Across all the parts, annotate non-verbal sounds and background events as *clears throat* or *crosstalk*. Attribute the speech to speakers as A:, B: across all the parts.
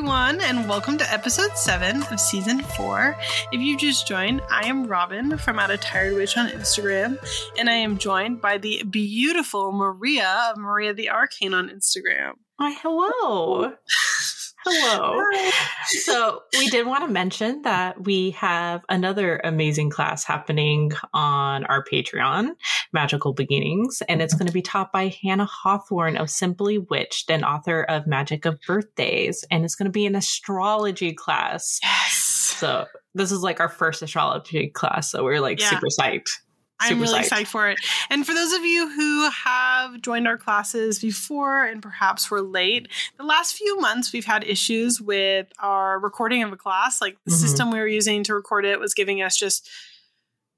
A: everyone, and welcome to episode seven of season four. If you just joined, I am Robyn from Out of Tired Witch on Instagram, and I am joined by the beautiful Maria of Maria the Arcane on Instagram.
B: Why, hello. *laughs* Hello. so, we did want to mention that we have another amazing class happening on our Patreon, Magical Beginnings, and it's mm-hmm. going to be taught by Hannah Hawthorne of Simply Witched and author of Magic of Birthdays. And it's going to be an astrology class.
A: Yes.
B: So, this is like our first astrology class. So, we're like
A: Yeah.
B: super psyched.
A: I'm
B: Super
A: really
B: psyched.
A: psyched for it. And for those of you who have joined our classes before and perhaps were late, the last few months we've had issues with our recording of a class. Like the
B: Mhm.
A: system we were using to record it was giving us just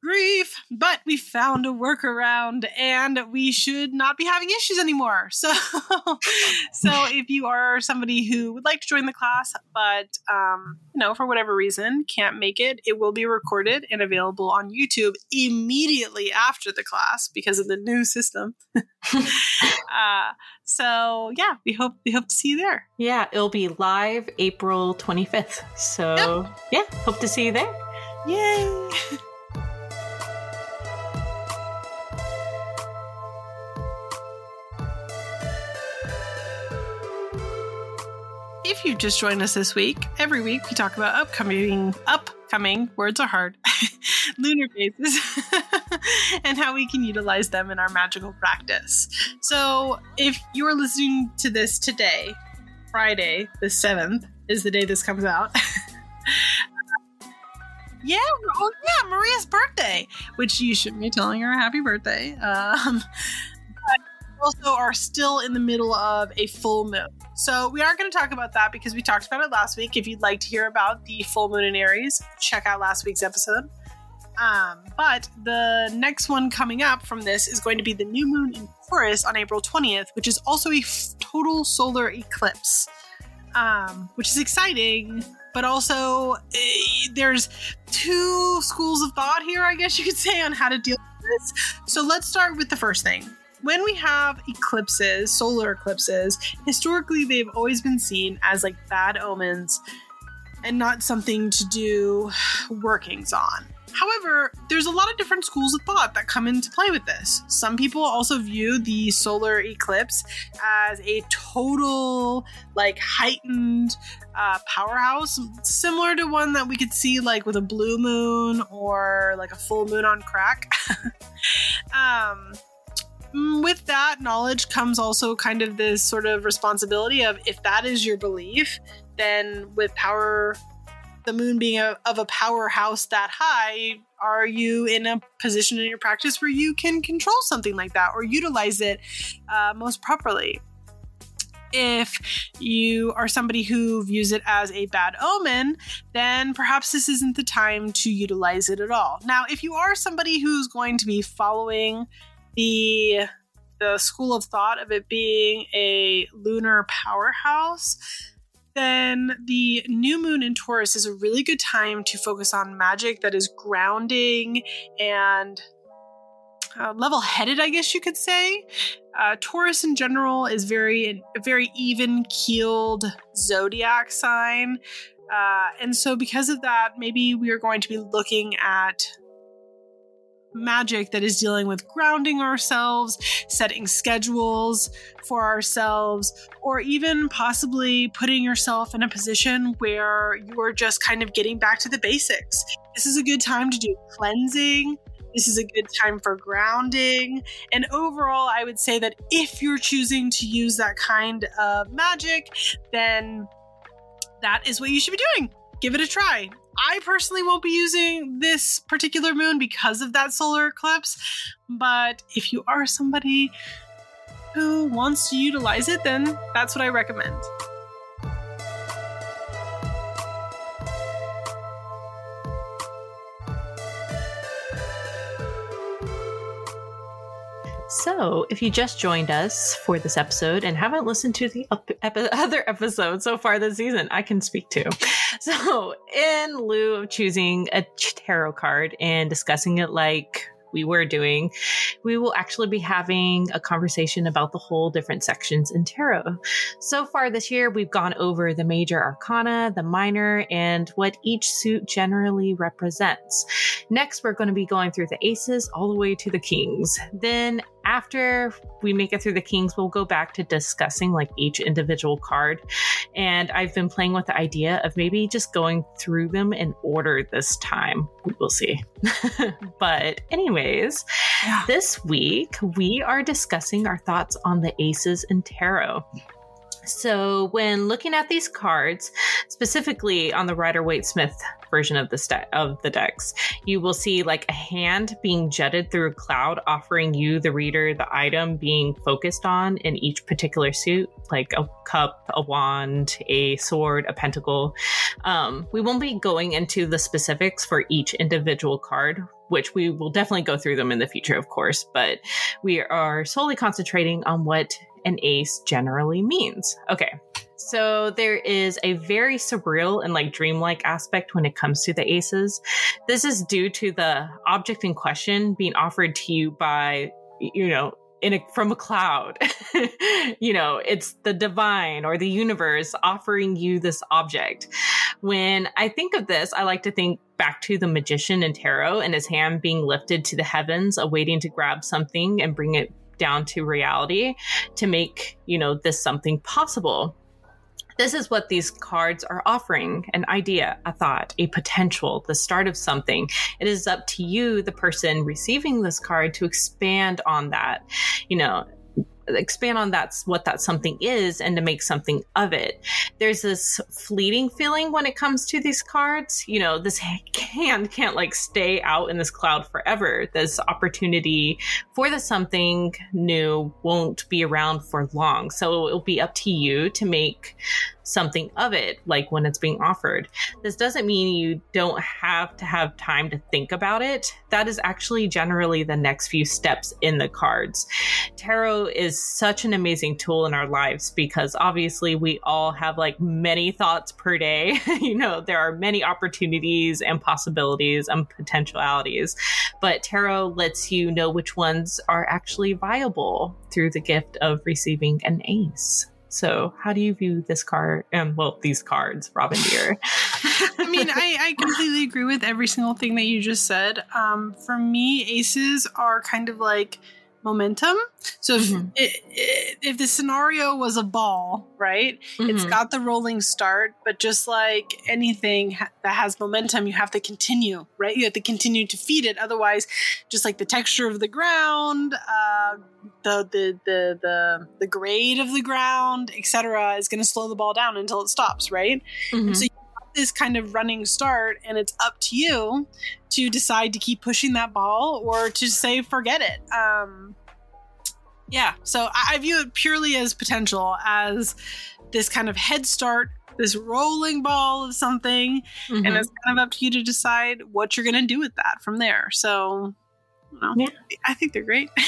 A: grief, but we found a workaround and we should not be having issues anymore. So *laughs* so *laughs* if you are somebody who would like to join the class but um, you know for whatever reason can't make it, it will be recorded and available on YouTube immediately after the class because of the new system. *laughs* uh, so yeah, we hope we hope to see you there.
B: Yeah, it'll be live April 25th. So, yeah, hope to see you there.
A: Yay! You've just joined us this week, every week we talk about upcoming upcoming words are hard *laughs* lunar phases *laughs* and how we can utilize them in our magical practice. So, if you're listening to this today, Friday the 7th is the day this comes out. *laughs* Yeah, oh yeah, Maria's birthday, which you shouldn't be telling her happy birthday. Um, also are still in the middle of a full moon. So we aren't going to talk about that because we talked about it last week. If you'd like to hear about the full moon in Aries, check out last week's episode. Um, but the next one coming up from this is going to be the new moon in Taurus on April 20th, which is also a f- total solar eclipse, um, which is exciting. But also, eh, there's two schools of thought here, I guess you could say, on how to deal with this. So let's start with the first thing. When we have eclipses, solar eclipses, historically they've always been seen as like bad omens and not something to do workings on. However, there's a lot of different schools of thought that come into play with this. Some people also view the solar eclipse as a total, like, heightened uh, powerhouse, similar to one that we could see like with a blue moon or like a full moon on crack. *laughs* um, with that knowledge comes also kind of this sort of responsibility of if that is your belief, then with power, the moon being a, of a powerhouse that high, are you in a position in your practice where you can control something like that or utilize it uh, most properly? if you are somebody who views it as a bad omen, then perhaps this isn't the time to utilize it at all. Now, if you are somebody who's going to be following the the school of thought of it being a lunar powerhouse, then the new moon in Taurus is a really good time to focus on magic that is grounding and uh, level-headed, I guess you could say. Uh, Taurus in general is very a very even keeled zodiac sign, uh, and so because of that, maybe we are going to be looking at magic that is dealing with grounding ourselves, setting schedules for ourselves, or even possibly putting yourself in a position where you are just kind of getting back to the basics. This is a good time to do cleansing. This is a good time for grounding. And overall, I would say that if you're choosing to use that kind of magic, then that is what you should be doing. Give it a try. I personally won't be using this particular moon because of that solar eclipse, but if you are somebody who wants to utilize it, then that's what I recommend.
B: So, if you just joined us for this episode and haven't listened to the epi- *laughs* other episodes so far this season, I can speak to. *laughs* So, in lieu of choosing a tarot card and discussing it like we were doing, we will actually be having a conversation about the whole different sections in tarot. So far this year, we've gone over the major arcana, the minor, and what each suit generally represents. Next, we're going to be going through the aces all the way to the kings. Then after we make it through the kings we'll go back to discussing like each individual card. And i've been playing with the idea of maybe just going through them in order this time. We will see. *laughs* But anyways yeah. this week we are discussing our thoughts on the aces and tarot. So, when looking at these cards, specifically on the Rider Waite Smith version of the st- of the decks, you will see like a hand being jutted through a cloud, offering you, the reader, the item being focused on in each particular suit, like a cup, a wand, a sword, a pentacle. Um, we won't be going into the specifics for each individual card which we will definitely go through them in the future, of course, but we are solely concentrating on what an ace generally means. Okay. So there is a very surreal and like dreamlike aspect when it comes to the aces. This is due to the object in question being offered to you by, you know, in a, from a cloud. *laughs* you know, it's the divine or the universe offering you this object. When I think of this, I like to think back to the magician in tarot and his hand being lifted to the heavens, awaiting to grab something and bring it down to reality to make, you know, this something possible. This is what these cards are offering an idea, a thought, a potential, the start of something. It is up to you, the person receiving this card, to expand on that. You know, expand on that's what that something is and to make something of it. There's this fleeting feeling when it comes to these cards. You know, this hand can't like stay out in this cloud forever. This opportunity for the something new won't be around for long. So it'll be up to you to make something of it, like when it's being offered. This doesn't mean you don't have to have time to think about it. That is actually generally the next few steps in the cards. Tarot is such an amazing tool in our lives because obviously we all have like many thoughts per day. *laughs* you know, there are many opportunities and possibilities and potentialities, but tarot lets you know which ones are actually viable through the gift of receiving an ace. So, how do you view this card? Um, well, these cards, Robyn dear. *laughs* *laughs*
A: I mean, I, I completely agree with every single thing that you just said. Um, for me, aces are kind of like momentum. So if, mm-hmm. it, if the scenario was a ball, right, mm-hmm. it's got the rolling start, but just like anything ha- that has momentum, you have to continue, right? You have to continue to feed it. Otherwise, just like the texture of the ground, uh, the, the the the the grade of the ground, etc., is going to slow the ball down until it stops, right? Mm-hmm. so this kind of running start, and it's up to you to decide to keep pushing that ball or to say forget it. Um, yeah, so I, I view it purely as potential, as this kind of head start, this rolling ball of something, mm-hmm. and it's kind of up to you to decide what you're going to do with that from there. So, yeah. I think they're great. *laughs*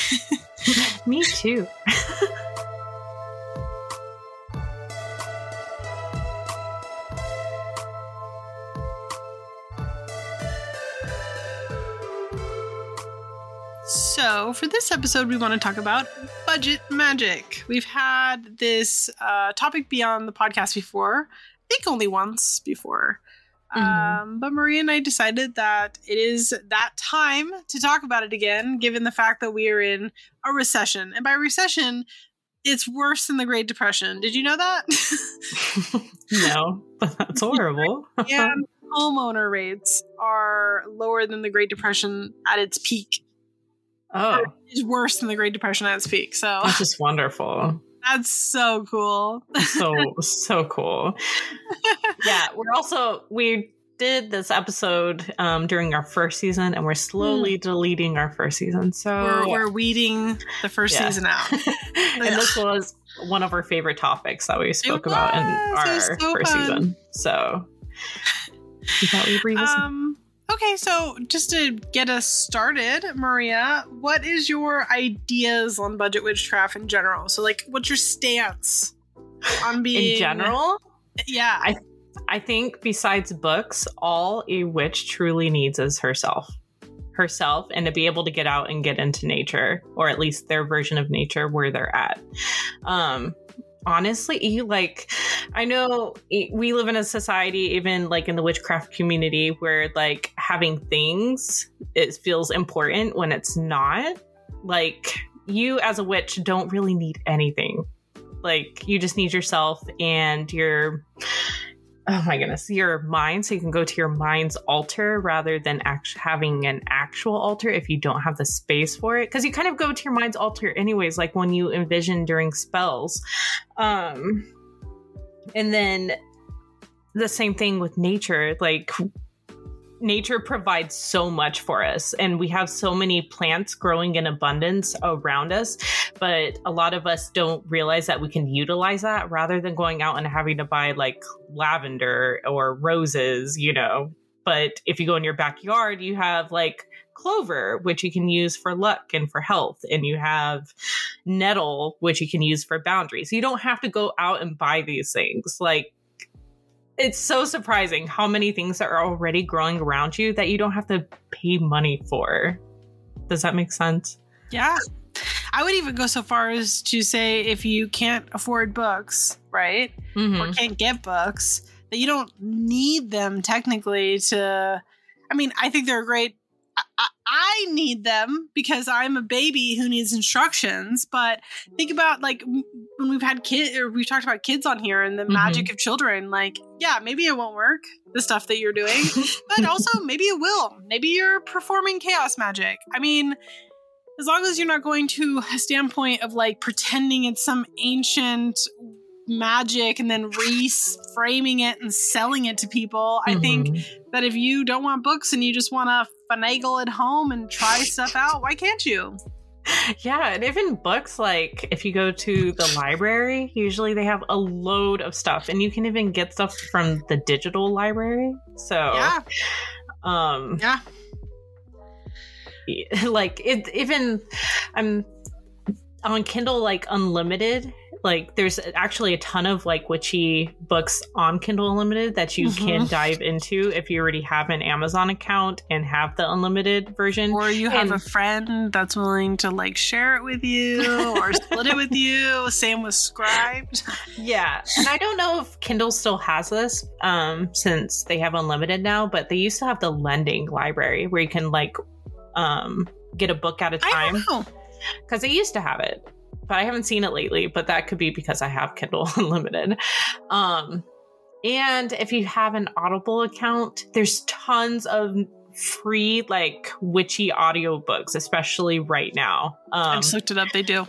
A: *laughs*
B: Me too. *laughs*
A: So, for this episode, we want to talk about budget magic. We've had this uh, topic beyond the podcast before, I think only once before. Mm-hmm. Um, but Maria and I decided that it is that time to talk about it again, given the fact that we are in a recession. And by recession, it's worse than the Great Depression. Did you know that? *laughs*
B: no, but *laughs* that's horrible.
A: yeah, *laughs* homeowner rates are lower than the Great Depression at its peak.
B: Oh,
A: it's worse than the Great Depression at its peak. So
B: that's just wonderful. *laughs*
A: That's so cool.
B: so so cool. *laughs* yeah, we're also we did this episode um, during our first season, and we're slowly mm. deleting our first season. So
A: we're, we're weeding the first yeah. season out. *laughs*
B: and this was one of our favorite topics that we spoke about in our so first fun. season. So we thought we'd revisit. Um,
A: Okay, so just to get us started, Maria, what is your ideas on budget witchcraft in general? So, like, what's your stance on being
B: in general?
A: Yeah,
B: I I think besides books, all a witch truly needs is herself. herself and to be able to get out and get into nature or at least their version of nature where they're at um honestly like i know we live in a society even like in the witchcraft community where like having things it feels important when it's not. Like you as a witch don't really need anything. Like you just need yourself and your oh my goodness, your mind. So you can go to your mind's altar rather than act- having an actual altar if you don't have the space for it. Because you kind of go to your mind's altar anyways, like when you envision during spells. Um, and then the same thing with nature. Like nature provides so much for us and we have so many plants growing in abundance around us but a lot of us don't realize that we can utilize that rather than going out and having to buy like lavender or roses you know? But if you go in your backyard you have like clover which you can use for luck and for health and you have nettle which you can use for boundaries. You don't have to go out and buy these things. Like it's so surprising how many things are already growing around you that you don't have to pay money for. Does that make sense?
A: Yeah. I would even go so far as to say if you can't afford books, right? Mm-hmm. Or can't get books, that you don't need them technically to. I mean, I think they're great I, I, need them because I'm a baby who needs instructions. But think about like when we've had kids or we've talked about kids on here and the mm-hmm. magic of children. Like, yeah, maybe it won't work, the stuff that you're doing, *laughs* but also maybe it will. Maybe you're performing chaos magic. I mean, as long as you're not going to a standpoint of like pretending it's some ancient magic and then reframing it and selling it to people. Mm-hmm. I think that if you don't want books and you just want to finagle at home and try stuff out, why can't you?
B: Yeah, and even books like if you go to the library, usually they have a load of stuff and you can even get stuff from the digital library. So
A: Yeah. Um Yeah. *laughs*
B: Like it even I'm on Kindle like unlimited like there's actually a ton of like witchy books on Kindle Unlimited that you mm-hmm. can dive into if you already have an Amazon account and have the unlimited version.
A: Or you have and, a friend that's willing to like share it with you or *laughs* split it with you. Same with Scribd.
B: Yeah. And I don't know if Kindle still has this um since they have unlimited now, but they used to have the lending library where you can like um get a book at a time. Because they used to have it but I haven't seen it lately. But that could be because I have Kindle *laughs* Unlimited. Um, and if you have an Audible account, there's tons of free like witchy audiobooks, especially right now.
A: Um, I just looked it up. They do.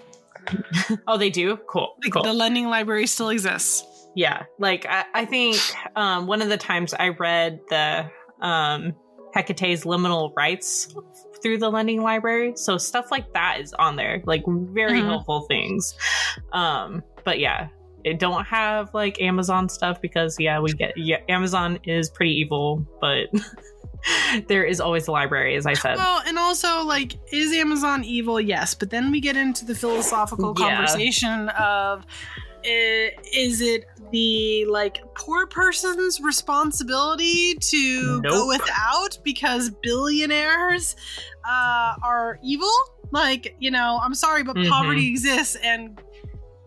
A: *laughs*
B: oh, they do. Cool.
A: Like
B: cool.
A: The lending library still exists.
B: Yeah, like I, I think um, one of the times I read the um, Hecate's liminal rites through the lending library. So stuff like that is on there, like very mm-hmm. helpful things. Um, but yeah, it don't have like Amazon stuff because yeah, we get yeah, Amazon is pretty evil, but *laughs* there is always a library, as I said.
A: Well, and also like, is Amazon evil? Yes, but then we get into the philosophical yeah. conversation of is it the like poor person's responsibility to nope. go without because billionaires uh, are evil. Like, you know, I'm sorry, but mm-hmm. poverty exists and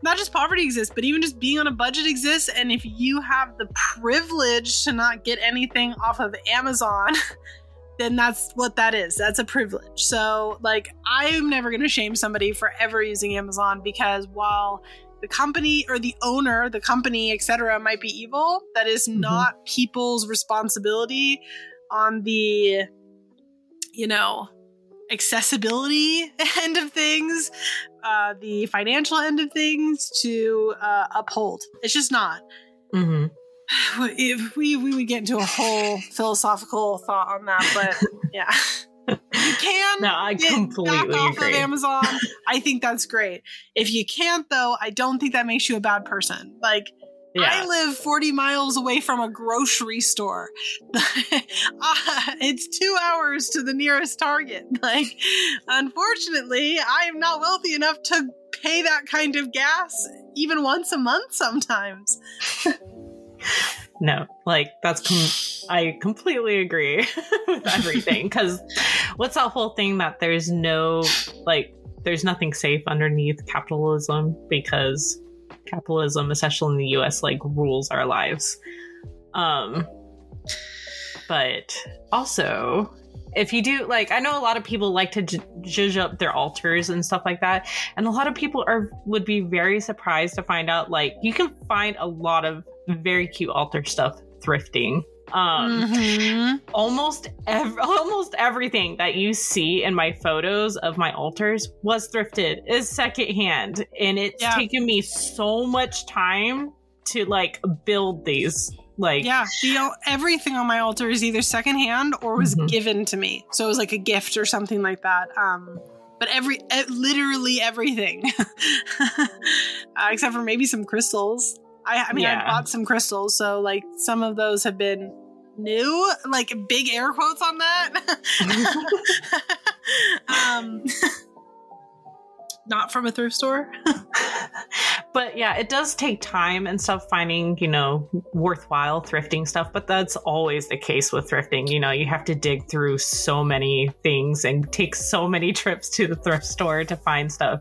A: not just poverty exists, but even just being on a budget exists. And if you have the privilege to not get anything off of Amazon, *laughs* then that's what that is. That's a privilege. So, like, I'm never going to shame somebody for ever using Amazon because while the company or the owner, the company, etc., might be evil, that is mm-hmm. not people's responsibility on the, you know, accessibility *laughs* end of things, uh, the financial end of things to uh, uphold. It's just not. Mm-hmm. *sighs* If we we would get into a whole *laughs* philosophical thought on that, but yeah. *laughs* you can
B: no, I completely
A: off
B: agree.
A: of Amazon, *laughs* I think that's great. If you can't, though, I don't think that makes you a bad person. Like yeah. I live 40 miles away from a grocery store. *laughs* uh, it's two hours to the nearest Target. *laughs* Like, unfortunately, I am not wealthy enough to pay that kind of gas even once a month sometimes. *laughs*
B: no, like that's com- I completely agree *laughs* with everything because what's that whole thing that there's no like there's nothing safe underneath capitalism because capitalism, especially in the US, like rules our lives. Um, but also, if you do like, I know a lot of people like to j- judge up their altars and stuff like that, and a lot of people are would be very surprised to find out like you can find a lot of very cute altar stuff thrifting. Um,
A: Mm-hmm.
B: almost ev- *laughs* almost everything that you see in my photos of my altars was thrifted is secondhand and it's
A: Yeah.
B: taken me so much time to like build these like
A: Yeah, the, everything on my altar is either secondhand or was
B: Mhm.
A: given to me. So it was like a gift or something like that. Um, but every literally everything, *laughs* uh, except for maybe some crystals. I, I mean, I bought some crystals, so like some of those have been new, like big air quotes on that. *laughs* *laughs* um, not from a thrift store. *laughs*
B: but yeah it does take time and stuff finding you know worthwhile thrifting stuff but that's always the case with thrifting you know you have to dig through so many things and take so many *laughs* trips to the thrift store to find stuff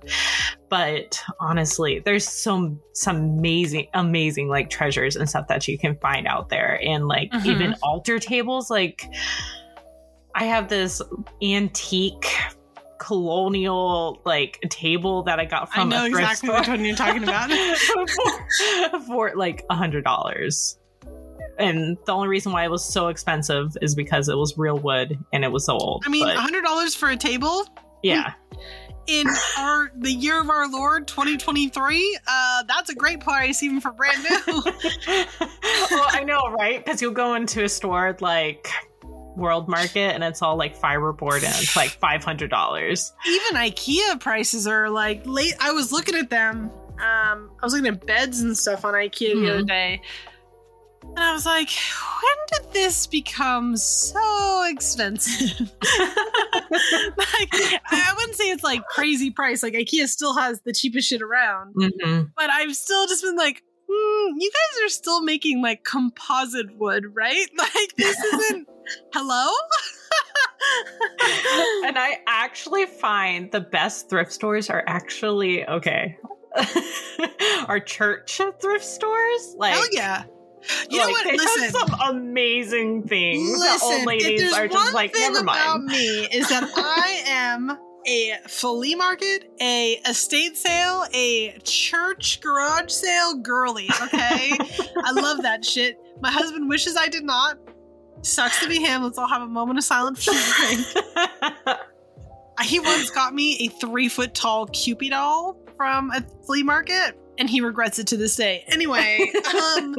B: but honestly there's some some amazing amazing like treasures and stuff that you can find out there and like
A: Mhm.
B: even altar tables like i have this antique colonial like table that i got from.
A: I know
B: a thrift
A: exactly
B: store
A: which one you're talking about.
B: for, *laughs* for like a hundred dollars. And the only reason why it was so expensive is because it was real wood and it was so old.
A: I mean,
B: a
A: hundred dollars for a table
B: yeah,
A: in our the year of our Lord 2023. Uh, that's a great price even for brand new. *laughs*
B: well, I know, right? Because you'll go into a store like World Market and it's all like fiberboard and it's like five hundred dollars.
A: even IKEA prices are like late. I was looking at them. Um, I was looking at beds and stuff on IKEA the other
B: Mhm.
A: day, and I was like, when did this become so expensive? *laughs* like, I wouldn't say it's like crazy price. Like IKEA still has the cheapest shit around,
B: hmm
A: but I've still just been like. "Hmm, you guys are still making like composite wood, right? *laughs* Like this isn't. Hello. *laughs*
B: and I actually find the best thrift stores are actually okay. *laughs* are church thrift stores? Like
A: Hell yeah. You know
B: like,
A: what?
B: They
A: Listen.
B: some amazing things. that
A: Listen,
B: old ladies are just like, never
A: about
B: mind.
A: me is that *laughs* I am a flea market, a estate sale, a church garage sale girly. Okay, I love that shit. My husband wishes I did not. Sucks to be him. Let's all have a moment of silence for *laughs* Frank. He once got me a three foot tall Cupid doll from a flea market, and he regrets it to this day. Anyway, um,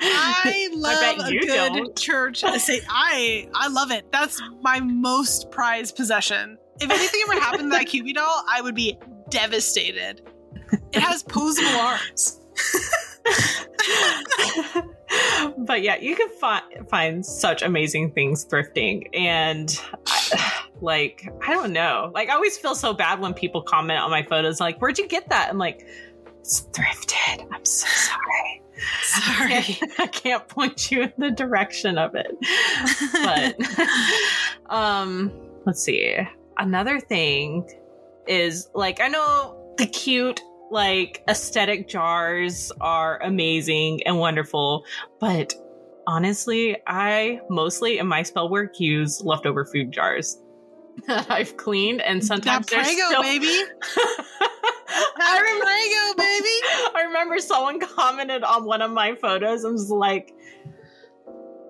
A: I *laughs* love
B: bet
A: a good
B: don't.
A: church estate. I I love it. That's my most prized possession. If anything ever happened to that Cupid doll, I would be devastated. It has posable *laughs* arms.
B: But yeah, you can fi- find such amazing things thrifting, and I, *sighs* like I don't know, like I always feel so bad when people comment on my photos, like, "Where'd you get that?" I'm like, "It's thrifted." I'm so sorry. *laughs*
A: Sorry.
B: I can't, *laughs* I can't point you in the direction of it. But *laughs* um, let's see. Another thing is like I know the cute like aesthetic jars are amazing and wonderful, but honestly, I mostly in my spell work use leftover food jars *laughs* that I've cleaned, and sometimes
A: that
B: they're
A: Prego,
B: still-
A: baby. *laughs*
B: I remember,
A: baby.
B: I remember someone commented on one of my photos and was like,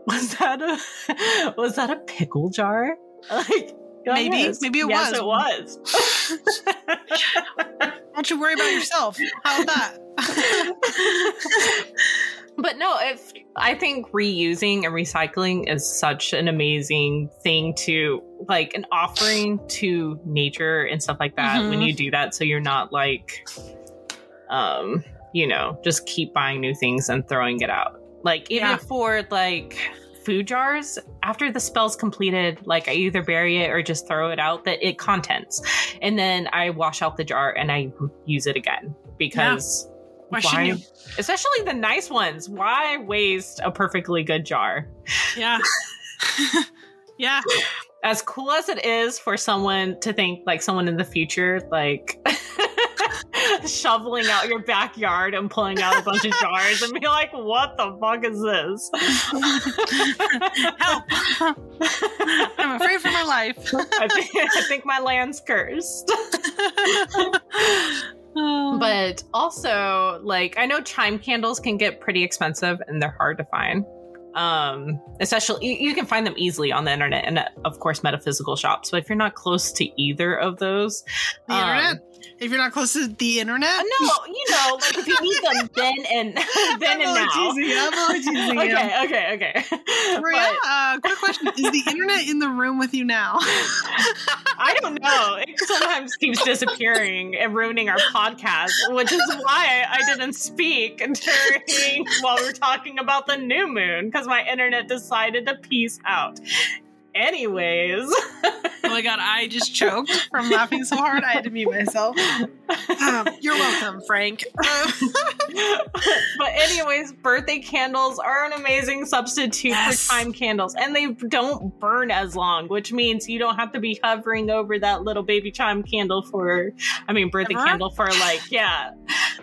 B: "Was that a *laughs* was that a pickle jar?" Like, "Oh,
A: Maybe.
B: yes.
A: Maybe it
B: yes,
A: was.
B: It was. *laughs*
A: Don't you worry about yourself. How about that? *laughs*
B: but no, if I think reusing and recycling is such an amazing thing to like an offering to nature and stuff like that when
A: Mhm.
B: you do that so you're not like um you know just keep buying new things and throwing it out like even
A: Yeah.
B: for like food jars after the spell's completed like i either bury it or just throw it out that it contents and then i wash out the jar and i use it again because
A: Why shouldn't you?
B: Especially the nice ones. Why waste a perfectly good jar?
A: Yeah. *laughs* yeah.
B: As cool as it is for someone to think like someone in the future, like *laughs* shoveling out your backyard and pulling out a bunch of jars and be like, what the fuck is this?
A: Help. I'm afraid for my life.
B: I think, I think my land's cursed. *laughs* but also, like, I know chime candles can get pretty expensive and they're hard to find. Um, especially you, you can find them easily on the internet and uh, of course metaphysical shops. But if you're not close to either of those,
A: the
B: um,
A: internet. If you're not close to the internet,
B: Uh, no, you know, like if you need them *laughs* then and then and now.
A: teasing I'm teasing you.
B: okay, okay, okay. *laughs*
A: Maria,
B: But
A: uh, quick question: Is the internet in the room with you now?
B: I don't know. It sometimes keeps disappearing and ruining our podcast, which is why I didn't speak during while we were talking about the new moon because my internet decided to peace out. Anyways,
A: oh my god, I just choked from laughing so hard I had to mute myself. *laughs* Um, you're welcome, Frank.
B: but anyways, birthday candles are an amazing substitute
A: Yes.
B: for chime candles, and they don't burn as long, which means you don't have to be hovering over that little baby chime candle for, I mean, birthday
A: Ever?
B: candle for like, yeah,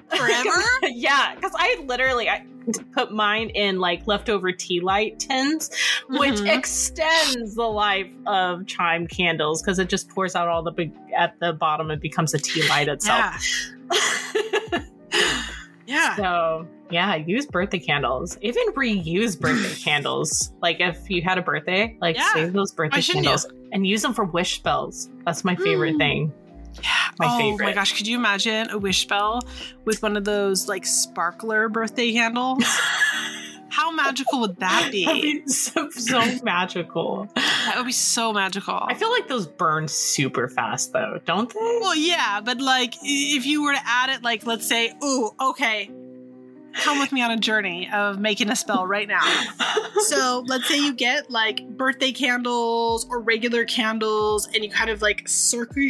A: Forever? *laughs*
B: yeah, because I literally I put mine in like leftover tea light tins, which
A: Mhm.
B: extends the life of chime candles because it just pours out all the big at the bottom and becomes a tea light itself.
A: Yeah. *laughs* Yeah.
B: So yeah, use birthday candles. Even reuse birthday *laughs* candles. Like if you had a birthday, like
A: Yeah.
B: save those birthday candles and use them for wish spells. That's my favorite
A: Mm.
B: thing.
A: Yeah.
B: My
A: oh my gosh, could you imagine a wish spell with one of those like sparkler birthday candles? *laughs* How magical would that
B: That'd
A: be?
B: be so, so magical.
A: That would be so magical.
B: I feel like those burn super fast though, don't they?
A: Well, yeah, but like if you were to add it, like let's say, oh, okay, come with me on a journey of making a spell right now. So let's say you get like birthday candles or regular candles, and you kind of like circle,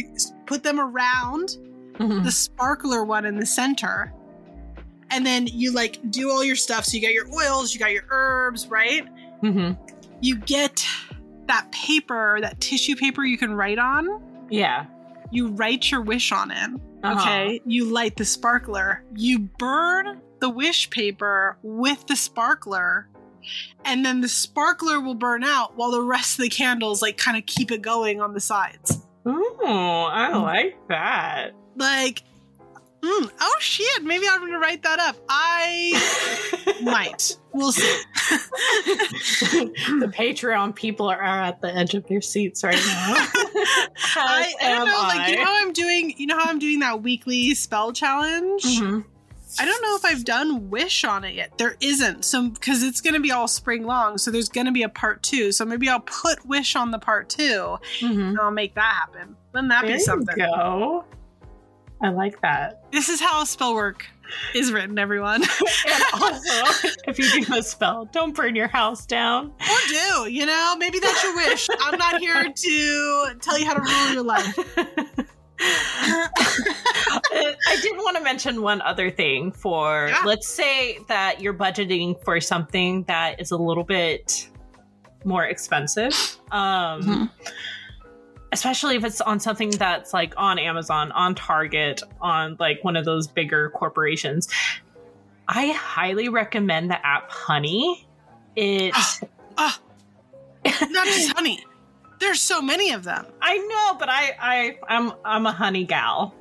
A: put them around
B: Mhm.
A: the sparkler one in the center. And then you like do all your stuff. So you got your oils, you got your herbs, right?
B: Mhm.
A: You get that paper, that tissue paper you can write on.
B: Yeah.
A: You write your wish on it.
B: Uh-huh.
A: Okay. You light the sparkler. You burn the wish paper with the sparkler. And then the sparkler will burn out while the rest of the candles like kind of keep it going on the sides.
B: Oh, I
A: Mm.
B: like that.
A: Like, mm, oh shit, maybe I'm gonna write that up. I *laughs* might. We'll see.
B: the Patreon people are at the edge of their seats right now. *laughs*
A: I, I don't know, like you know how I'm doing you know how I'm doing that weekly spell challenge?
B: Mhm.
A: I don't know if I've done wish on it yet. There isn't. So because it's gonna be all spring long, so there's gonna be a part two. So maybe I'll put wish on the part two
B: Mhm.
A: and I'll make that happen. Wouldn't that
B: There
A: be something?
B: you go. I like that.
A: This is how spell work is written, everyone. *laughs*
B: And also, if you do a spell, don't burn your house down.
A: or do, you know? Maybe that's your wish. I'm not here *laughs* to tell you how to rule your life. *laughs* *laughs*
B: I did want to mention one other thing for
A: Yeah.
B: let's say that you're budgeting for something that is a little bit more expensive. Um
A: Mhm.
B: especially if it's on something that's like on Amazon, on Target, on like one of those bigger corporations. I highly recommend the app Honey. It
A: Ah, Not just honey. There's so many of them.
B: I know, but I, I, I'm, I'm a honey gal.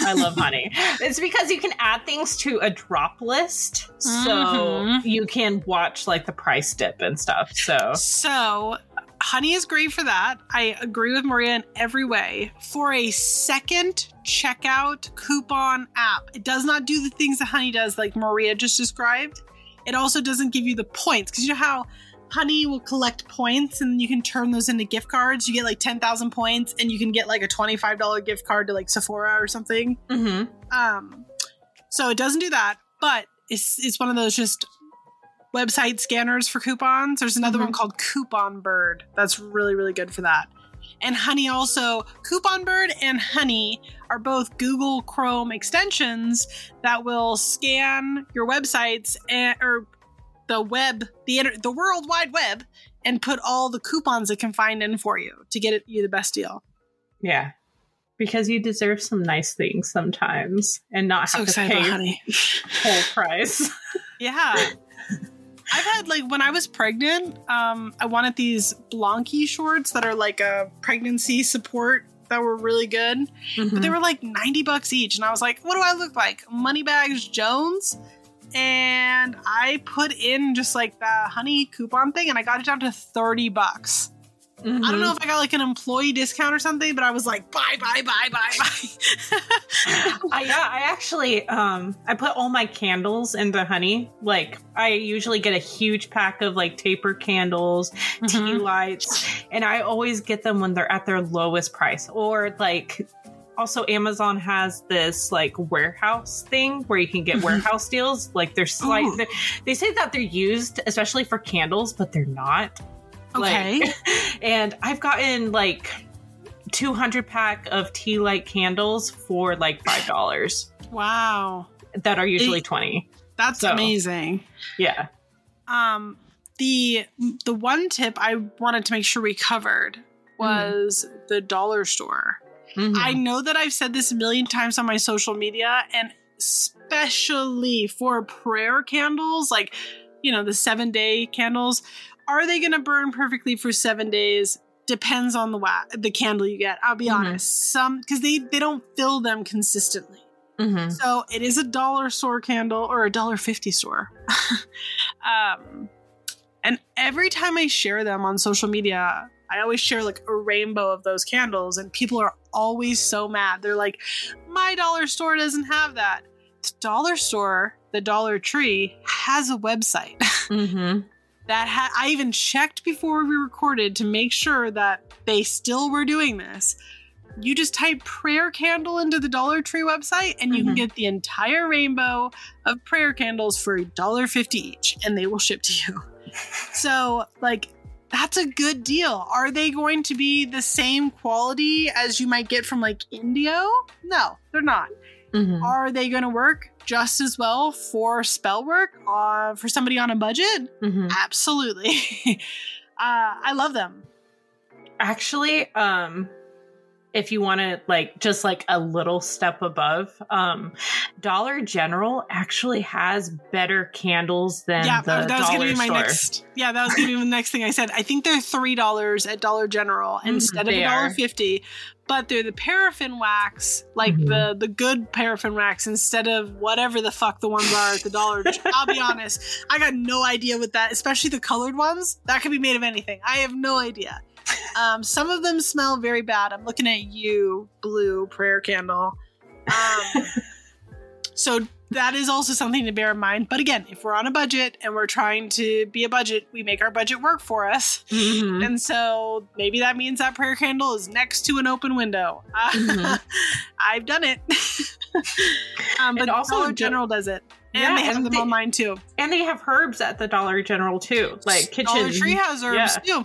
B: I love *laughs* honey. It's because you can add things to a drop list, so
A: Mhm.
B: you can watch like the price dip and stuff. So,
A: So, honey is great for that. I agree with Maria in every way. For a second checkout coupon app, it does not do the things that honey does, like Maria just described. It also doesn't give you the points because you know how honey will collect points and you can turn those into gift cards. You get like 10,000 points and you can get like a $25 gift card to like Sephora or something.
B: Mhm.
A: Um, so it doesn't do that, but it's it's one of those just website scanners for coupons. There's another
B: Mhm.
A: one called Coupon Bird that's really really good for that. And Honey also, Coupon Bird and Honey are both Google Chrome extensions that will scan your websites and, or the web, the inter- the World Wide Web, and put all the coupons it can find in for you to get it, you the best deal.
B: Yeah. Because you deserve some nice things sometimes and not
A: So
B: have to
A: excited
B: pay
A: Honey. *laughs*
B: full price. *laughs*
A: Yeah. I've had like when I was pregnant, um, I wanted these Blanqi shorts that are like a pregnancy support that were really good. But they were like 90 bucks each. And I was like, what do I look like? Moneybags Jones? And I put in just like the honey coupon thing and I got it down to 30 bucks. I
B: Mm-hmm.
A: don't know if I got like an employee discount or something, but I was like, bye, bye, bye, bye, buy. *laughs*
B: I, yeah, I actually um I put all my candles into honey. Like I usually get a huge pack of like taper candles, tea
A: Mhm.
B: lights, and I always get them when they're at their lowest price. Or like also Amazon has this like warehouse thing where you can get
A: Mhm.
B: warehouse deals. Like they're slight
A: Ooh.
B: they they say that they're used especially for candles, but they're not.
A: Okay.
B: Like, *laughs* and I've gotten like 200 pack of tea light candles for like $5
A: wow.
B: that are usually
A: It-
B: 20.
A: That's
B: So-
A: amazing.
B: Yeah.
A: Um, the the one tip I wanted to make sure we covered was the dollar store.
B: Mhm.
A: I know that I've said this a million times on my social media, and especially for prayer candles, like you know the seven day candles, are they going to burn perfectly for seven days? Depends on the wa- the candle you get. I'll be
B: Mhm.
A: honest, some because they they don't fill them consistently.
B: Mhm.
A: So it is a dollar store candle or a dollar fifty store. *laughs* um, and every time I share them on social media, I always share like a rainbow of those candles, and people are always so mad. They're like, "My dollar store doesn't have that." The dollar store, the Dollar Tree, has a website *laughs*
B: Mhm.
A: that ha- I even checked before we recorded to make sure that they still were doing this. You just type prayer candle into the Dollar Tree website and you can
B: Mhm.
A: get the entire rainbow of prayer candles for $1.50 each and they will ship to you. *laughs* so, like, that's a good deal. Are they going to be the same quality as you might get from like Indio? No, they're not.
B: Mhm.
A: Are they going to work just as well for spell work uh, for somebody on a budget?
B: Mhm.
A: Absolutely. *laughs* uh, I love them.
B: Actually, um if you want to like just like a little step above, um Dollar General actually has better candles than
A: yeah,
B: the
A: that was to be my
B: store.
A: next. Yeah, that was going to be the next thing I said. I think they're three dollars at Dollar General instead of
B: Mm-hmm. they
A: a dollar fifty, but they're the paraffin wax, like
B: Mhm.
A: the the good paraffin wax, instead of whatever the fuck the ones are at the Dollar. *laughs* I'll be honest, I got no idea with that, especially the colored ones. That could be made of anything. I have no idea. Um, some of them smell very bad. I'm looking at you, blue prayer candle. Um, *laughs* so that is also something to bear in mind. But again, if we're on a budget and we're trying to be a budget, we make our budget work for us.
B: Mhm.
A: And so maybe that means that prayer candle is next to an open window.
B: Mhm. *laughs*
A: I've done it. *laughs* um, but
B: And also
A: Dollar General does it. And
B: Yeah,
A: they have
B: and
A: them
B: they-
A: online too.
B: And they have herbs at the Dollar General too, like kitchen.
A: Dollar Tree has herbs too.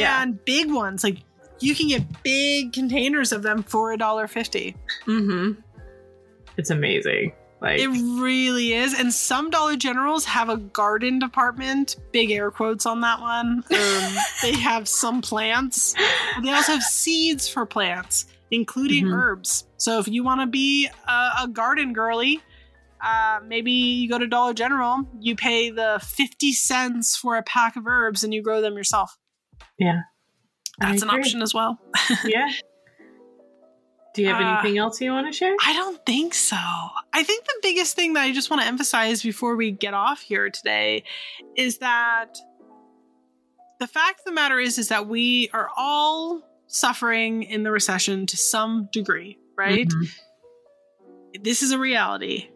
B: Yeah.
A: And big ones. Like you can get big containers of them for a dollar fifty.
B: hmm It's amazing. Like
A: It really is. And some Dollar Generals have a garden department. Big air quotes on that one. *laughs* Um, they have some plants. They also have seeds for plants, including
B: Mhm.
A: herbs. So if you want to be a, a garden girly, uh, maybe you go to Dollar General, you pay the 50 cents for a pack of herbs and you grow them yourself.
B: Yeah,
A: That's an option as well. *laughs*
B: yeah. Do you have
A: Uh,
B: anything else you want to share?
A: I don't think so. I think the biggest thing that I just want to emphasize before we get off here today is that the fact of the matter is is that we are all suffering in the recession to some degree, right?
B: Mhm.
A: This is a reality.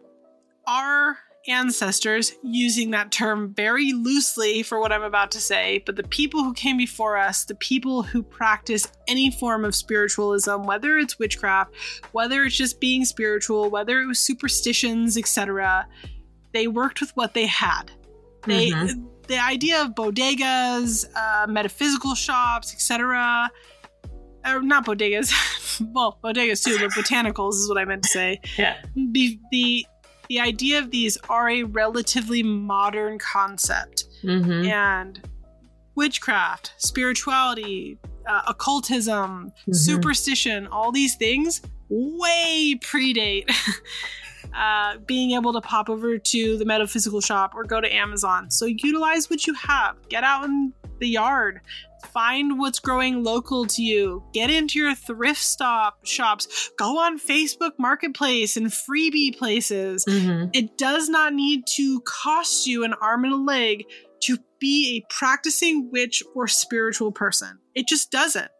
A: Our ancestors, using that term very loosely for what I'm about to say, but the people who came before us, the people who practice any form of spiritualism, whether it's witchcraft, whether it's just being spiritual, whether it was superstitions, etc., they worked with what they had. They
B: Mhm.
A: the idea of bodegas, uh, metaphysical shops, etc. or not bodegas, *laughs* well, bodegas too, but botanicas is what I meant to say.
B: Yeah.
A: The the the idea of these are a relatively modern concept,
B: Mm-hmm.
A: and witchcraft, spirituality, uh, occultism,
B: Mhm.
A: superstition, all these things way predate *laughs* uh, being able to pop over to the metaphysical shop or go to Amazon. So utilize what you have. Get out in the yard. Find what's growing local to you. Get into your thrift stop shops. Go on Facebook Marketplace and freebie places.
B: Mhm.
A: It does not need to cost you an arm and a leg to be a practicing witch or spiritual person. It just doesn't.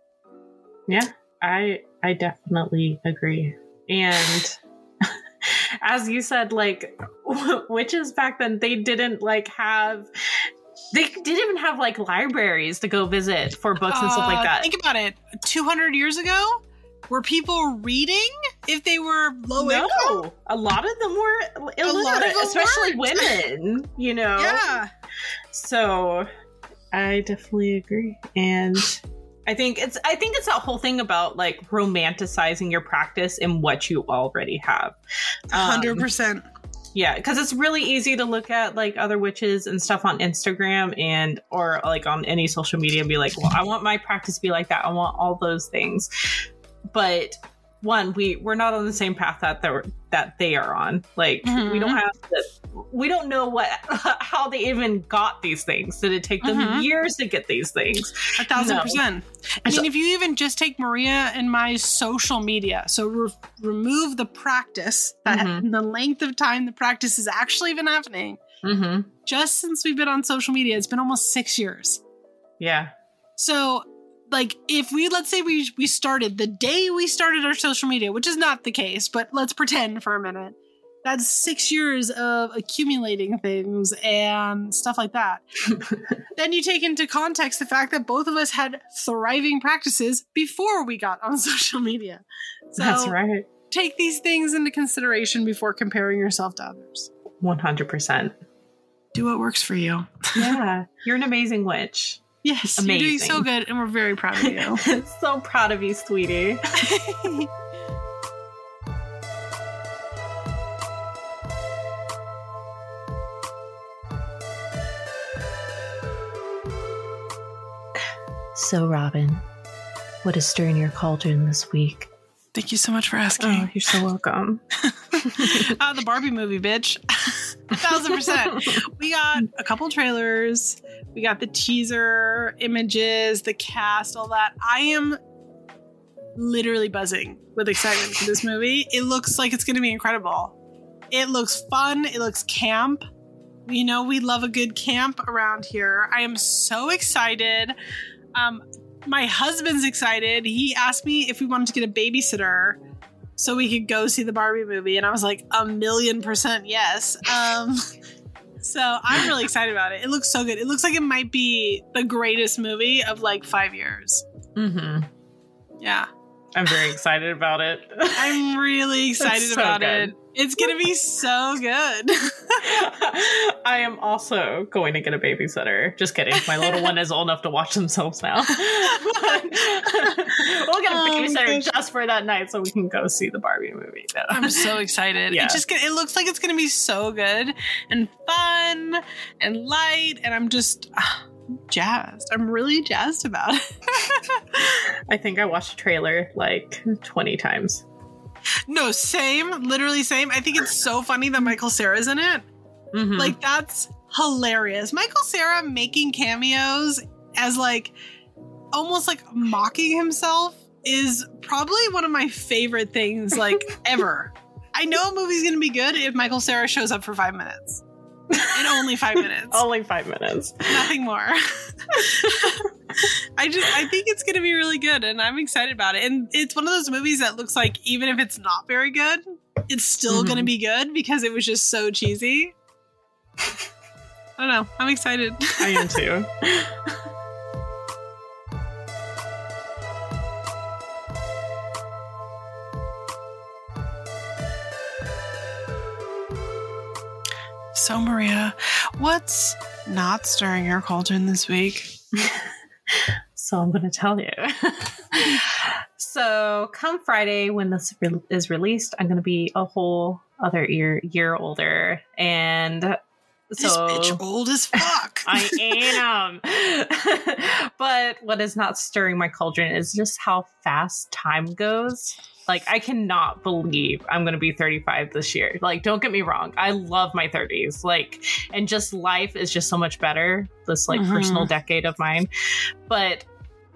B: Yeah, I I definitely agree. And *laughs* as you said, like *laughs* witches back then, they didn't like have they didn't even have like libraries to go visit for books and stuff like
A: Uh,
B: that.
A: Think about it. 200 years ago, were people reading if they were low income?
B: a lot of them were illiterate,
A: lot of them
B: especially
A: weren't.
B: women. You know,
A: Yeah.
B: So I definitely agree. And I think it's I think it's that whole thing about like romanticizing your practice and what you already have. Um,
A: 100%.
B: Yeah, because it's really easy to look at like other witches and stuff on Instagram and or like on any social media and be like, well, I want my practice to be like that. I want all those things. But one, we we're not on the same path that they're that they are on. Like we
A: Mhm.
B: don't have the we don't know what *laughs* how they even got these things. Did it take them
A: Mhm.
B: years to get these things?
A: A thousand
B: No.
A: percent. I mean, if you even just take Maria and my social media, so re- remove the practice, that
B: Mhm.
A: the length of time the practice has actually been happening,
B: Mm-hmm.
A: just since we've been on social media, it's been almost six years.
B: Yeah.
A: So, like, if we let's say we we started the day we started our social media, which is not the case, but let's pretend for a minute. That's six years of accumulating things and stuff like that. *laughs* then you take into context the fact that both of us had thriving practices before we got on *laughs* social media. So
B: That's right.
A: take these things into consideration before comparing yourself to others.
B: One hundred percent.
A: Do what works for you.
B: Yeah. You're an amazing witch.
A: Yes, you're doing so good, and we're very proud of you. *laughs*
B: so proud of you, sweetie. *laughs* So, Robyn, what is stirring your cauldron this week?
A: Thank you so much for asking.
B: Oh, you're so welcome. *laughs*
A: uh, the Barbie movie, bitch. A thousand percent. *laughs* We got a couple trailers. We got the teaser images, the cast, all that. I am literally buzzing with excitement for this movie. It looks like it's going to be incredible. It looks fun. It looks camp. You know, we love a good camp around here. I am so excited. Um, my husband's excited. He asked me if we wanted to get a babysitter so we could go see the Barbie movie, and I was like, a million percent yes. Um, *laughs* so I'm really excited about it. It looks so good. It looks like it might be the greatest movie of like five years.
B: Mm-hmm.
A: Yeah,
B: I'm very excited about it.
A: I'm really *laughs* excited
B: so
A: about
B: good.
A: it. It's gonna be so good. *laughs*
B: I am also going to get a babysitter. Just kidding. My little one is old enough to watch themselves now. *laughs* we'll get a
A: Oh,
B: babysitter
A: gosh.
B: just for that night so we can go see the Barbie movie. No.
A: I'm so excited.
B: Yeah.
A: It just it looks like it's gonna be so good and fun and light, and I'm just ah, jazzed. I'm really jazzed about it. *laughs*
B: I think I watched the trailer like 20 times.
A: no, same, literally same. I think it's so funny that Michael Cera's in it.
B: Mhm.
A: Like that's hilarious. Michael Cera making cameos as like almost like mocking himself is probably one of my favorite things like *laughs* ever. I know a movie's gonna be good if Michael Cera shows up for five minutes. And only five minutes. *laughs*
B: only five minutes.
A: Nothing more. *laughs* I just I think it's gonna be really good and I'm excited about it. And it's one of those movies that looks like even if it's not very good, it's still
B: Mhm.
A: gonna be good because it was just so cheesy. *laughs* I don't know. I'm excited.
B: I am too.
A: So Maria, what's not stirring your cauldron this week? *laughs*
B: So I'm going to tell you. *laughs* So come Friday when this re- is released, I'm going to be a whole other year year older, and
A: This
B: so
A: bitch old as fuck. *laughs*
B: I am. *laughs* but what is not stirring my cauldron is just how fast time goes. Like, I cannot believe I'm going to be 35 this year. Like, don't get me wrong. I love my 30s. Like, and just life is just so much better. This, like,
A: Mhm.
B: personal decade of mine. But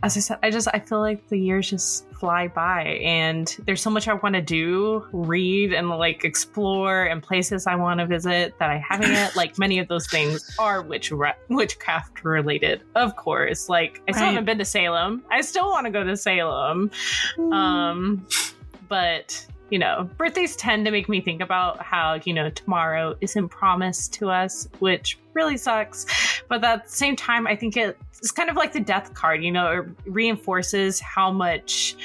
B: as I said, I just, I feel like the years just fly by and there's so much I want to do, read and like explore and places I want to visit that I haven't yet. *laughs* Like many of those things are witch witchcraft related, of course. Like I still
A: Right.
B: haven't been to Salem. I still want to go to Salem. Um, but you know, birthdays tend to make me think about how you know tomorrow isn't promised to us, which really sucks. But at the same time, I think it's kind of like the death card. You know, it reinforces how much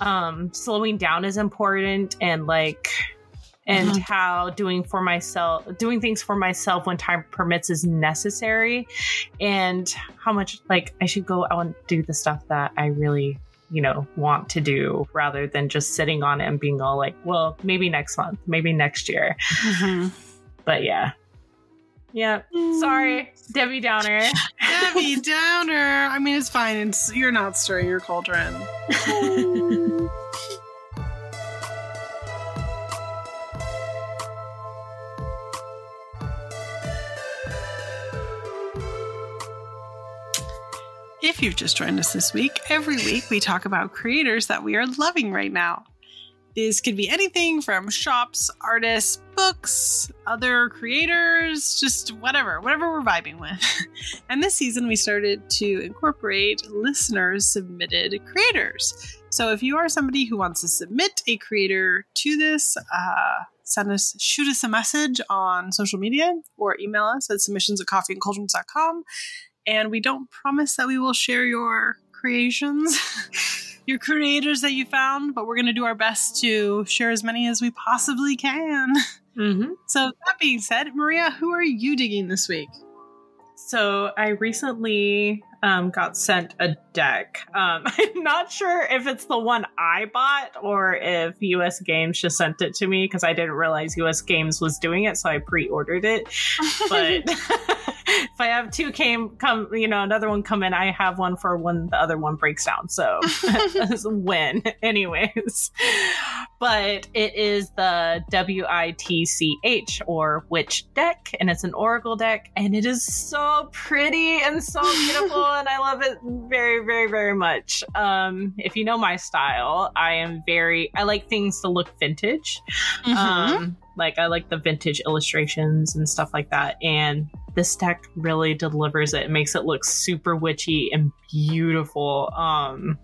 B: um, slowing down is important and like. And
A: Mhm.
B: how doing for myself, doing things for myself when time permits is necessary, and how much like I should go out and do the stuff that I really you know want to do rather than just sitting on it and being all like well maybe next month maybe next year
A: Mhm.
B: but yeah yeah sorry debbie downer *laughs*
A: Debbie Downer. I mean, it's fine. It's you're not stirring your cauldron. *laughs* If you've just joined us this week, every week we talk about creators that we are loving right now. This could be anything from shops, artists, books, other creators, just whatever, whatever we're vibing with. *laughs* and this season we started to incorporate listeners submitted creators. So if you are somebody who wants to submit a creator to this, uh, send us, shoot us a message on social media or email us at submissions at coffeeandcauldrons.com. And we don't promise that we will share your creations, *laughs* your creators that you found, but we're going to do our best to share as many as we possibly can.
B: mm-hmm.
A: So, that being said, Maria, who are you digging this week?
B: so i recently um, got sent a deck um, *laughs* i'm not sure if it's the one i bought or if US Games just sent it to me because i didn't realize US Games was doing it so i pre-ordered it *laughs* but if I have two came come, you know, another one come in, I have one for when the other one breaks down. So *laughs* *laughs* win, anyways. But it is the W I T C H or Witch deck, and it's an Oracle deck, and it is so pretty and so beautiful, *laughs* and I love it very, very, very much. Um, if you know my style, I am very I like things to look vintage.
A: Mm-hmm.
B: Um, like I like the vintage illustrations and stuff like that. And this deck really delivers it. It makes it look super witchy and beautiful. Um,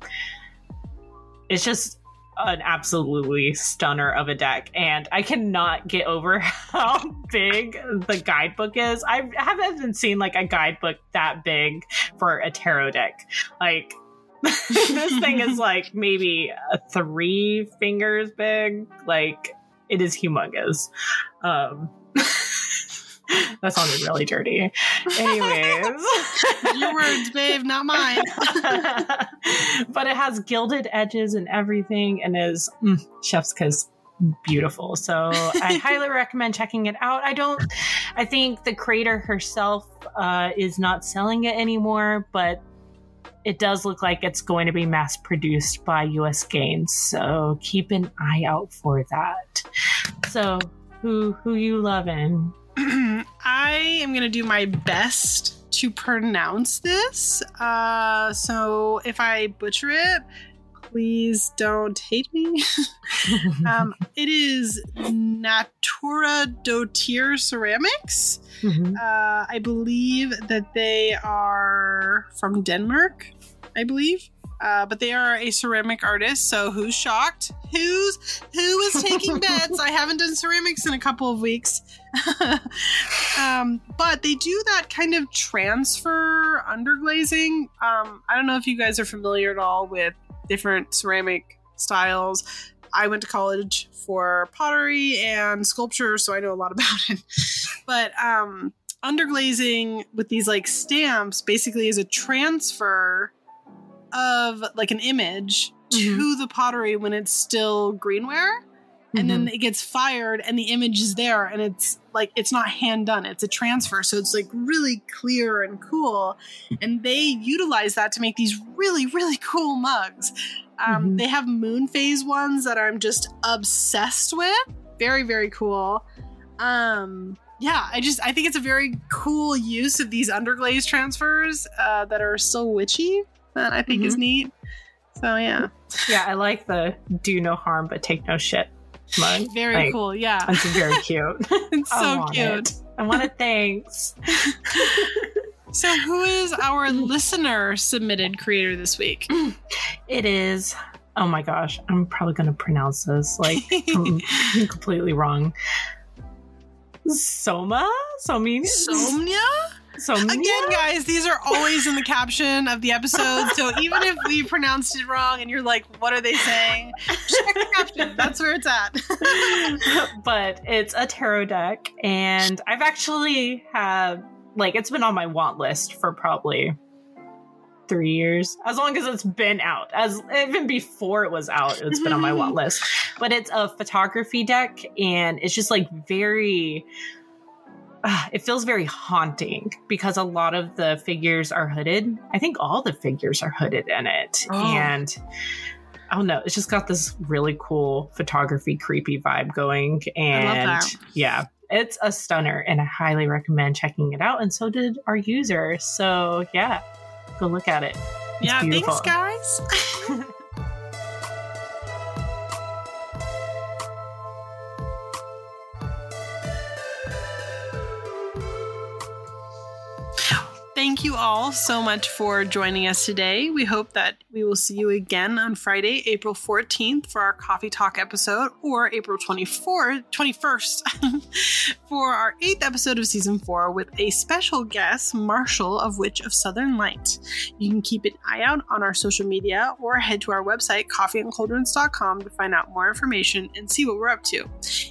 B: it's just an absolutely stunner of a deck and i cannot get over *laughs* how big the guidebook is. I haven't seen like a guidebook that big for a tarot deck. Like *laughs* this thing is *laughs* like maybe three fingers big. Like it is humongous. Um *laughs* that sounded really dirty. Anyways. *laughs*
A: Your words, babe, not mine. *laughs*
B: but it has gilded edges and everything and is mm, chef's kiss beautiful. So i highly recommend checking it out. I don't i think the creator herself uh, is not selling it anymore but it does look like it's going to be mass produced by US Games so keep an eye out for that. So who who you loving *clears throat*
A: I am going to do my best to pronounce this. Uh, so if I butcher it, please don't hate me. *laughs* um, *laughs* it is Natura Dotier Ceramics.
B: Mhm.
A: Uh, I believe that they are from Denmark, I believe. Uh, but they are a ceramic artist, so who's shocked? Who's who is taking *laughs* bets? I haven't done ceramics in a couple of weeks. *laughs* um, but they do that kind of transfer underglazing. Um, I don't know if you guys are familiar at all with different ceramic styles. I went to college for pottery and sculpture, so I know a lot about it. *laughs* But um, underglazing with these like stamps basically is a transfer of like an image to the pottery when it's still greenware and then it gets fired and the image is there and it's like it's not hand done it's a transfer so it's like really clear and cool. And they utilize that to make these really really cool mugs. Um,
B: Mhm.
A: they have moon phase ones that i'm just obsessed with. Very very cool. Um yeah i just i think it's a very cool use of these underglaze transfers uh, that are so witchy that i think is mm-hmm. neat so yeah
B: Yeah, I like the do no harm but take no shit mug.
A: very
B: Like,
A: cool yeah
B: That's very cute. *laughs*
A: it's so cute
B: it. I want it. Thanks. *laughs*
A: So, who is our listener submitted creator this week?
B: It is. Oh my gosh, I'm probably going to pronounce this like *laughs* completely wrong. Soma, Somini,
A: Somnia?
B: Somnia.
A: Again, guys, these are always in the caption of the episode. So, even if we pronounced it wrong and you're like, what are they saying? Check the caption. That's where it's at. *laughs*
B: but it's a tarot deck, and I've actually had like it's been on my want list for probably three years, as long as it's been out. As even before it was out, it's been on my mm-hmm. want list. But it's a photography deck, and it's just like very. Uh, it feels very haunting because a lot of the figures are hooded. I think all the figures are hooded in it,
A: Oh.
B: and I don't know. It's just got this really cool photography, creepy vibe going. And yeah, it's a stunner and I highly recommend checking it out. And so did our user. So yeah, go look at it. It's
A: yeah,
B: beautiful.
A: thanks, guys. *laughs* Thank you all so much for joining us today. We hope that we will see you again on Friday, April 14th for our Coffee Talk episode, or April 24th, 21st *laughs* for our eighth episode of season four with a special guest, Marshall of Witch of Southern Light. You can keep an eye out on our social media or head to our website, coffeeandcauldrons.com, to find out more information and see what we're up to.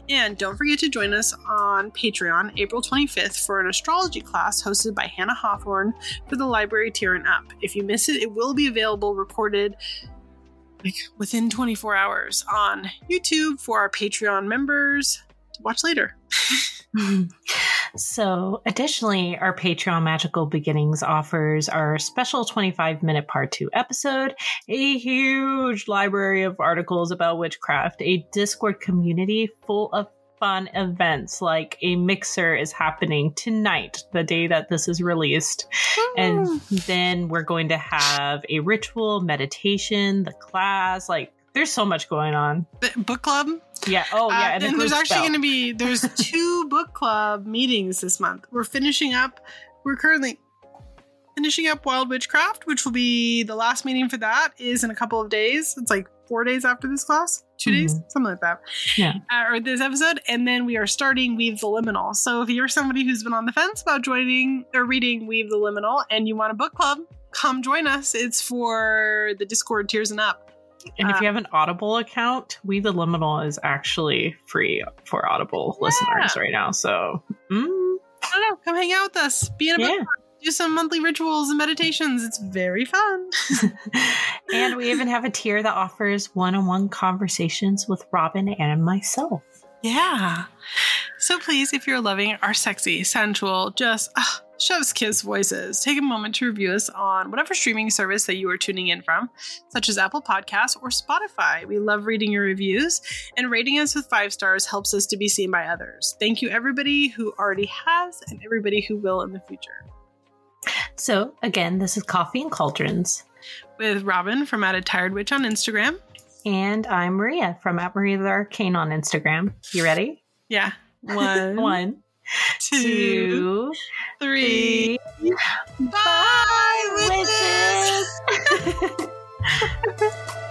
A: And don't forget to join us on Patreon April 25th for an astrology class hosted by Hannah Hawthorne for the library tier and up. If you miss it, it will be available recorded like within 24 hours on YouTube for our Patreon members to watch later.
B: So, additionally, our Patreon Magical Beginnings offers our special 25 minute part two episode, a huge library of articles about witchcraft, a Discord community full of fun events like a mixer is happening tonight, the day that this is released. And then we're going to have a ritual, meditation, the class. Like, there's so much going on.
A: The book club.
B: Yeah. Oh, yeah.
A: Uh,
B: and
A: there's actually going to be there's *laughs* two book club meetings this month. We're finishing up. We're currently finishing up Wild Witchcraft, which will be the last meeting for that is in a couple of days. It's like four days after this class, 2 days, something like that.
B: Yeah.
A: Uh, or this episode, and then we are starting Weave the Liminal. So if you're somebody who's been on the fence about joining or reading Weave the Liminal, and you want a book club, come join us. It's for the Discord Tiers and up.
B: And if
A: Uh,
B: you have an Audible account, Weave the Liminal is actually free for Audible
A: Yeah.
B: listeners right now. So, mm,
A: I don't know. Come hang out with us. Be in a book
B: yeah.
A: club. Do some monthly rituals and meditations. It's very fun. *laughs* *laughs*
B: and we even have a tier that offers one on one conversations with Robyn and myself.
A: Yeah. So please, if you're loving our sexy, sensual, just uh, chef's kiss voices, take a moment to review us on whatever streaming service that you are tuning in from, such as Apple Podcasts or Spotify. We love reading your reviews, and rating us with five stars helps us to be seen by others. Thank you, everybody who already has and everybody who will in the future.
B: So, again, this is Coffee and Cauldrons.
A: With Robyn from At a Tired Witch on Instagram.
B: And I'm Maria from At Maria the Arcane on Instagram. You ready?
A: Yeah. *laughs* One,
B: one,
A: two,
B: two
A: three.
B: three. Bye, witches! *laughs* *laughs*